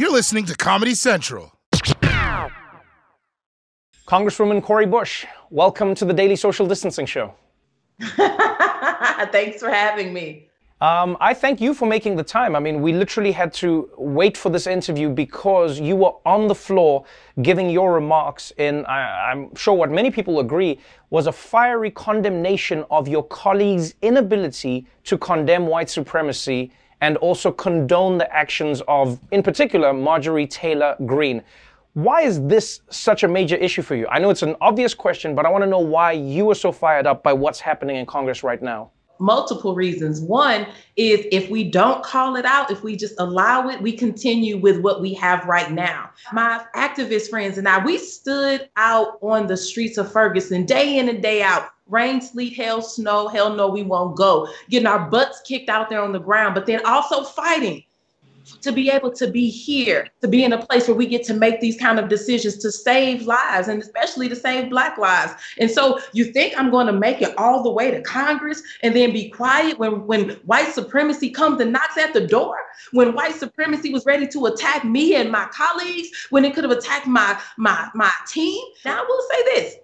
You're listening to Comedy Central. Congresswoman Cori Bush, welcome to the Daily Social Distancing Show. Thanks for having me. Um, I thank you for making the time. I mean, we literally had to wait for this interview because you were on the floor giving your remarks in, I, I'm sure what many people agree, was a fiery condemnation of your colleagues' inability to condemn white supremacy and also condone the actions of, in particular, Marjorie Taylor Greene. Why is this such a major issue for you? I know it's an obvious question, but I want to know why you are so fired up by what's happening in Congress right now. Multiple reasons. One is if we don't call it out, if we just allow it, we continue with what we have right now. My activist friends and I, we stood out on the streets of Ferguson day in and day out rain, sleet, hail, snow, hell no, we won't go. Getting our butts kicked out there on the ground, but then also fighting to be able to be here, to be in a place where we get to make these kind of decisions to save lives and especially to save Black lives. And so you think I'm going to make it all the way to Congress and then be quiet when, when white supremacy comes and knocks at the door? When white supremacy was ready to attack me and my colleagues, when it could have attacked my, my, my team? Now I will say this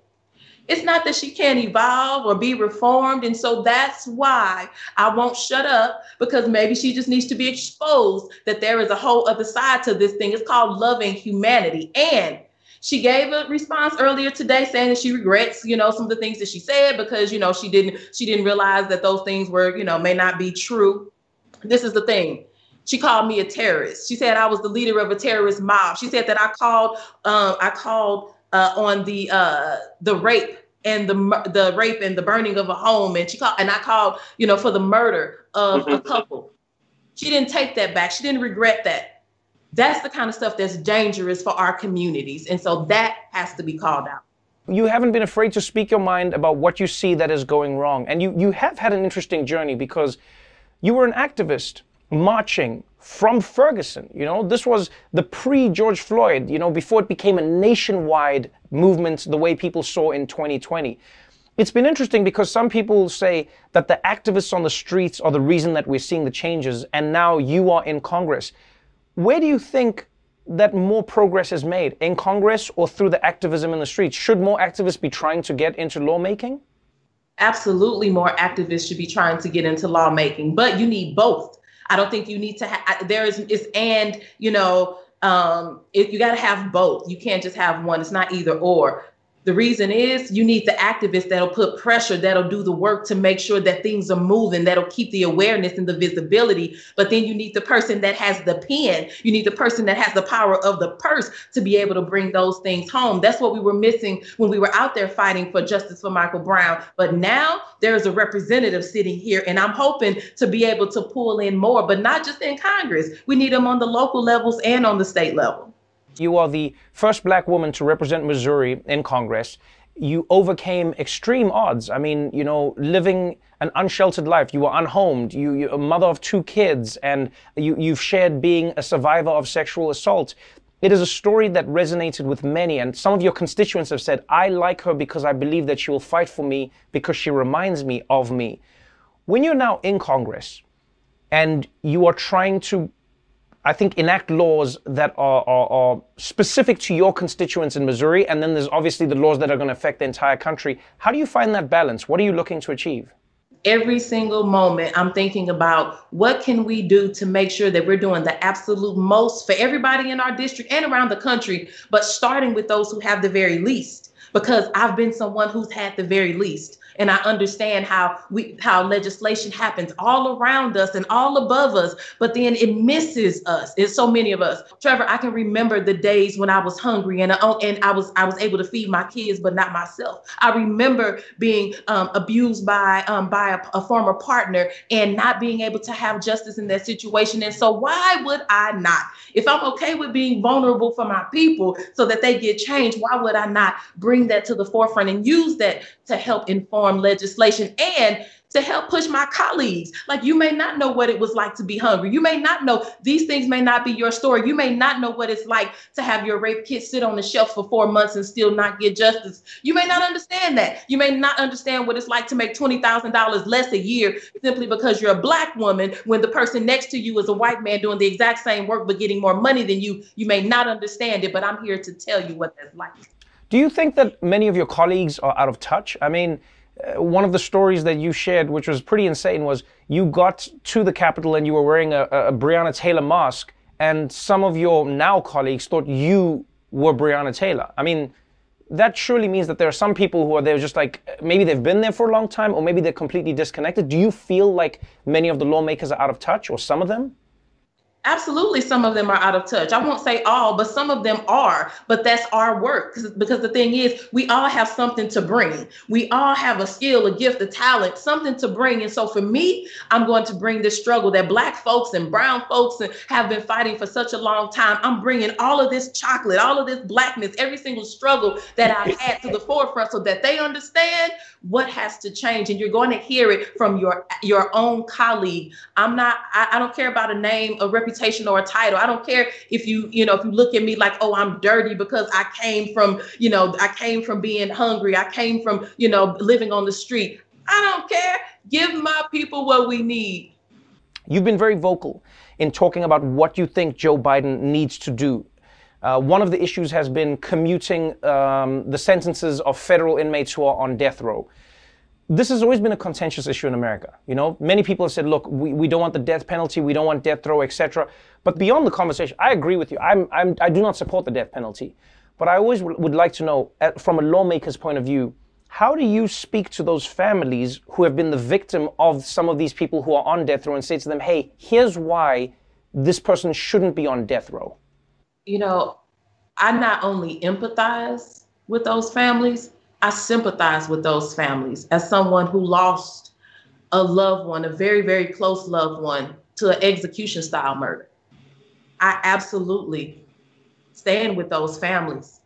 it's not that she can't evolve or be reformed. And so that's why I won't shut up because maybe she just needs to be exposed that there is a whole other side to this thing. It's called loving humanity. And she gave a response earlier today saying that she regrets, you know, some of the things that she said because, you know, she didn't she didn't realize that those things were, you know, may not be true. This is the thing. She called me a terrorist. She said I was the leader of a terrorist mob. She said that I called um, I called uh, on the uh, the rape and the the rape and the burning of a home, and she called and I called, you know, for the murder of a mm-hmm. couple. She didn't take that back. She didn't regret that. That's the kind of stuff that's dangerous for our communities, and so that has to be called out. You haven't been afraid to speak your mind about what you see that is going wrong, and you you have had an interesting journey because you were an activist marching from Ferguson. You know, this was the pre George Floyd, you know, before it became a nationwide movement the way people saw in 2020. It's been interesting because some people say that the activists on the streets are the reason that we're seeing the changes, and now you are in Congress. Where do you think that more progress is made in Congress or through the activism in the streets? Should more activists be trying to get into lawmaking? Absolutely, more activists should be trying to get into lawmaking, but you need both. I don't think you need to have, there is, is and, you know, um, it, you got to have both. You can't just have one. It's not either or. The reason is you need the activists that'll put pressure, that'll do the work to make sure that things are moving, that'll keep the awareness and the visibility. But then you need the person that has the pen. You need the person that has the power of the purse to be able to bring those things home. That's what we were missing when we were out there fighting for justice for Michael Brown. But now there's a representative sitting here, and I'm hoping to be able to pull in more, but not just in Congress. We need them on the local levels and on the state level. You are the first black woman to represent Missouri in Congress. You overcame extreme odds. I mean, you know, living an unsheltered life. You were unhomed. You, you're a mother of two kids, and you, you've shared being a survivor of sexual assault. It is a story that resonated with many, and some of your constituents have said, I like her because I believe that she will fight for me because she reminds me of me. When you're now in Congress and you are trying to I think, enact laws that are, are, are, specific to your constituents in Missouri, and then there's obviously the laws that are going to affect the entire country. How do you find that balance? What are you looking to achieve? Every single moment, I'm thinking about what can we do to make sure that we're doing the absolute most for everybody in our district and around the country, but starting with those who have the very least. Because I've been someone who's had the very least and I understand how we how legislation happens all around us and all above us, but then it misses us. It's so many of us. Trevor, I can remember the days when I was hungry and I, uh, and I was I was able to feed my kids, but not myself. I remember being um, abused by um, by a, a former partner and not being able to have justice in that situation. And so why would I not? If I'm okay with being vulnerable for my people so that they get change, why would I not bring that to the forefront and use that to help inform legislation and to help push my colleagues. Like you may not know what it was like to be hungry. You may not know these things may not be your story. You may not know what it's like to have your rape kit sit on the shelf for four months and still not get justice. You may not understand that. You may not understand what it's like to make $20,000 less a year simply because you're a black woman when the person next to you is a white man doing the exact same work but getting more money than you. You may not understand it, but I'm here to tell you what that's like. Do you think that many of your colleagues are out of touch? I mean, uh, one of the stories that you shared, which was pretty insane, was you got to the Capitol and you were wearing a, a Breonna Taylor mask, and some of your now colleagues thought you were Breonna Taylor. I mean, that surely means that there are some people who are there just like maybe they've been there for a long time or maybe they're completely disconnected. Do you feel like many of the lawmakers are out of touch or some of them? Absolutely some of them are out of touch. I won't say all but some of them are. But that's our work because the thing is we all have something to bring. We all have a skill a gift a talent something to bring. And so for me i'm going to bring this struggle that black folks and brown folks have been fighting for such a long time. I'm bringing all of this chocolate all of this blackness every single struggle that i've had to the forefront so that they understand what has to change and you're going to hear it from your your own colleague i'm not i, I don't care about a name a reputation or a title. I don't care if you, you know, if you look at me like, oh, I'm dirty because I came from, you know, I came from being hungry. I came from, you know, living on the street. I don't care. Give my people what we need. You've been very vocal in talking about what you think Joe Biden needs to do. Uh, one of the issues has been commuting um, the sentences of federal inmates who are on death row this has always been a contentious issue in America. You know, many people have said, look, we, we don't want the death penalty, we don't want death row, etc. But beyond the conversation, I agree with you. I'm, I'm, I do not support the death penalty. But I always w- would like to know, from a lawmaker's point of view, how do you speak to those families who have been the victim of some of these people who are on death row and say to them, hey, here's why this person shouldn't be on death row? You know, I not only empathize with those families, I sympathize with those families as someone who lost a loved one, a very, very close loved one, to an execution style murder. I absolutely stand with those families.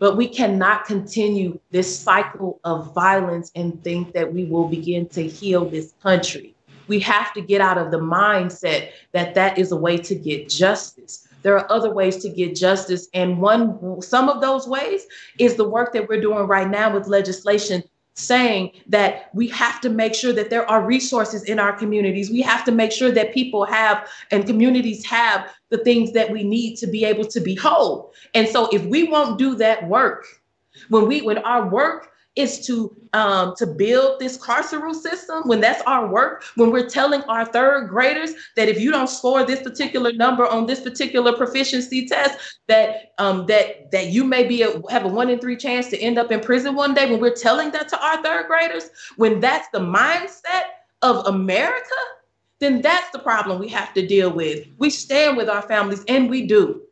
But we cannot continue this cycle of violence and think that we will begin to heal this country. We have to get out of the mindset that that is a way to get justice there are other ways to get justice and one some of those ways is the work that we're doing right now with legislation saying that we have to make sure that there are resources in our communities. We have to make sure that people have and communities have the things that we need to be able to be whole. And so if we won't do that work when we when our work is to um, to build this carceral system when that's our work when we're telling our third graders that if you don't score this particular number on this particular proficiency test that um, that that you may be a, have a one in three chance to end up in prison one day when we're telling that to our third graders when that's the mindset of america then that's the problem we have to deal with. We stand with our families and we do.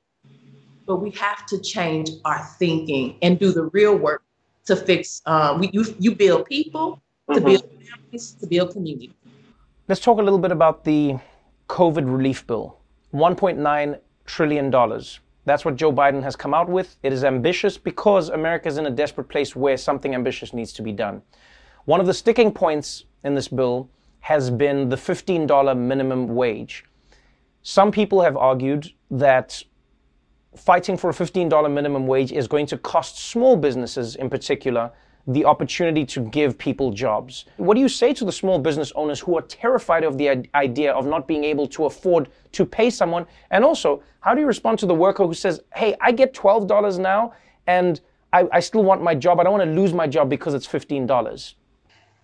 But we have to change our thinking and do the real work to fix. Um, we, you, you build people, to mm-hmm. build families, to build community. Let's talk a little bit about the COVID relief bill. $1.9 trillion. That's what Joe Biden has come out with. It is ambitious because America is in a desperate place where something ambitious needs to be done. One of the sticking points in this bill has been the $15 minimum wage. Some people have argued that fighting for a $15 minimum wage is going to cost small businesses in particular the opportunity to give people jobs. What do you say to the small business owners who are terrified of the idea of not being able to afford to pay someone? And also, how do you respond to the worker who says, hey, I get $12 now and I, I still want my job. I don't want to lose my job because it's $15.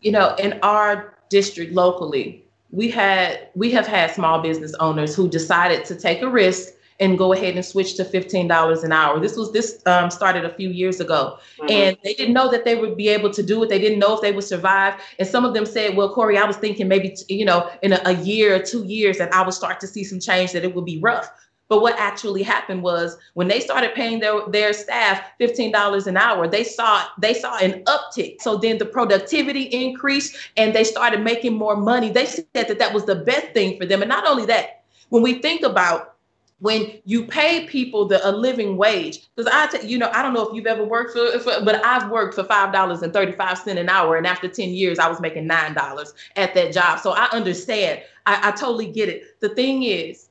You know, in our district locally, we had we have had small business owners who decided to take a risk and go ahead and switch to $15 an hour. This was this um, started a few years ago, mm-hmm. and they didn't know that they would be able to do it. They didn't know if they would survive. And some of them said, "Well, Cori, I was thinking maybe t- you know in a, a year or two years that I would start to see some change. That it would be rough." But what actually happened was when they started paying their, their staff $15 an hour, they saw they saw an uptick. So then the productivity increased and they started making more money. They said that that was the best thing for them. And not only that, when we think about when you pay people the a living wage. Because i t- you know i don't know if you've ever worked for, for but i've worked for five dollars and 35 cents an hour and after 10 years i was making nine dollars at that job. So i understand. I, I totally get it. The thing is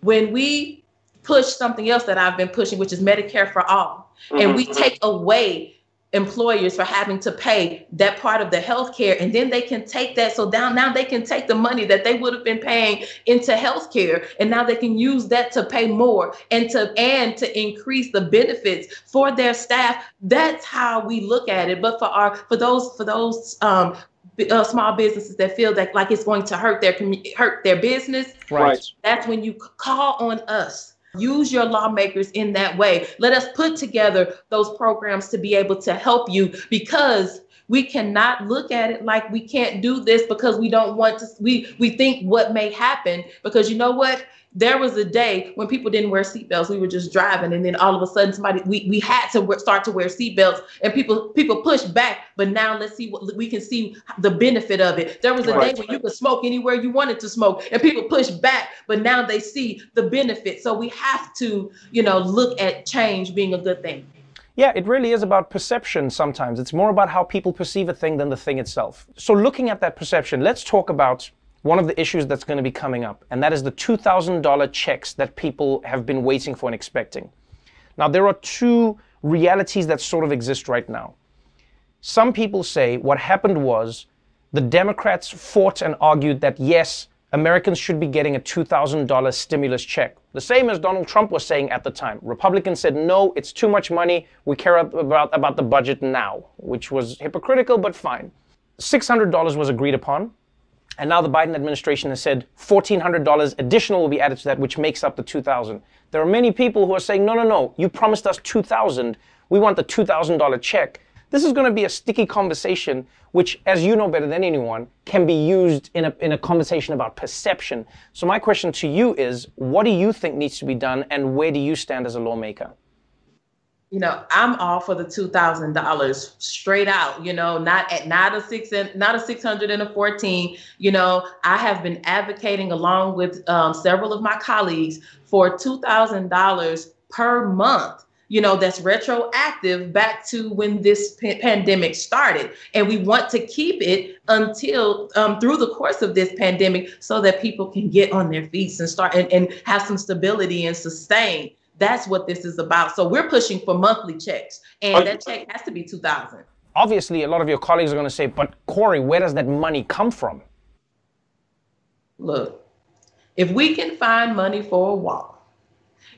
when we push something else that i've been pushing which is medicare for all mm-hmm. and we take away employers for having to pay that part of the health care and then they can take that. So down now they can take the money that they would have been paying into health care and now they can use that to pay more and to and to increase the benefits for their staff. That's how we look at it. But for our for those for those um, uh, small businesses that feel that like it's going to hurt their hurt their business right. That's when you call on us Use your lawmakers in that way. Let us put together those programs to be able to help you because we cannot look at it like we can't do this because we don't want to we we think what may happen because you know what there was a day when people didn't wear seatbelts. We were just driving, and then all of a sudden, somebody we, we had to start to wear seatbelts, and people people pushed back. But now let's see what we can see the benefit of it. There was a right. day when you could smoke anywhere you wanted to smoke, and people pushed back. But now they see the benefit. So we have to, you know, look at change being a good thing. Yeah, it really is about perception sometimes. It's more about how people perceive a thing than the thing itself. So, looking at that perception, let's talk about one of the issues that's going to be coming up, and that is the $2,000 checks that people have been waiting for and expecting. Now, there are two realities that sort of exist right now. Some people say what happened was the Democrats fought and argued that yes, Americans should be getting a $2,000 stimulus check. The same as Donald Trump was saying at the time. Republicans said, no, it's too much money. We care about, about the budget now, which was hypocritical, but fine. $600 was agreed upon. And now the Biden administration has said $1,400 additional will be added to that, which makes up the 2,000. There are many people who are saying, no, no, no, you promised us 2,000. We want the $2,000 check. This is going to be a sticky conversation, which, as you know better than anyone, can be used in a, in a conversation about perception. So, my question to you is what do you think needs to be done, and where do you stand as a lawmaker? you know, I'm all for the two thousand dollars straight out. You know, not at not a six and not a six hundred and a fourteen. You know, I have been advocating along with um, several of my colleagues for two thousand dollars per month. You know, that's retroactive back to when this p- pandemic started, and we want to keep it until um, through the course of this pandemic, so that people can get on their feet and start and, and have some stability and sustain that's what this is about. So we're pushing for monthly checks, and that check has to be 2000 Obviously, a lot of your colleagues are going to say, but Cori, where does that money come from? Look, if we can find money for a wall,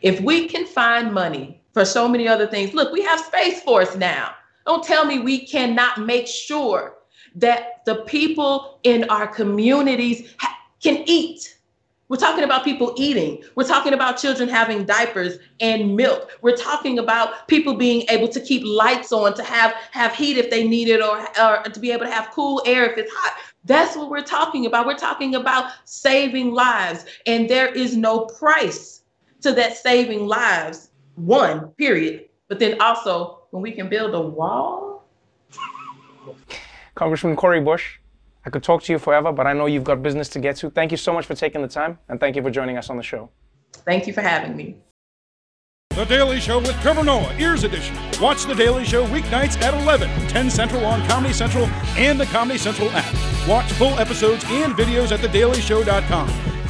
if we can find money for so many other things, look, we have Space Force now. Don't tell me we cannot make sure that the people in our communities ha- can eat we're talking about people eating. We're talking about children having diapers and milk. We're talking about people being able to keep lights on, to have have heat if they need it, or, or to be able to have cool air if it's hot. That's what we're talking about. We're talking about saving lives, and there is no price to that saving lives. One period. But then also, when we can build a wall. Congressman Cori Bush, I could talk to you forever, but I know you've got business to get to. Thank you so much for taking the time, and thank you for joining us on the show. Thank you for having me. The Daily Show with Trevor Noah, Ears Edition. Watch The Daily Show weeknights at 11, 10 Central on Comedy Central and the Comedy Central app. Watch full episodes and videos at TheDailyShow.com.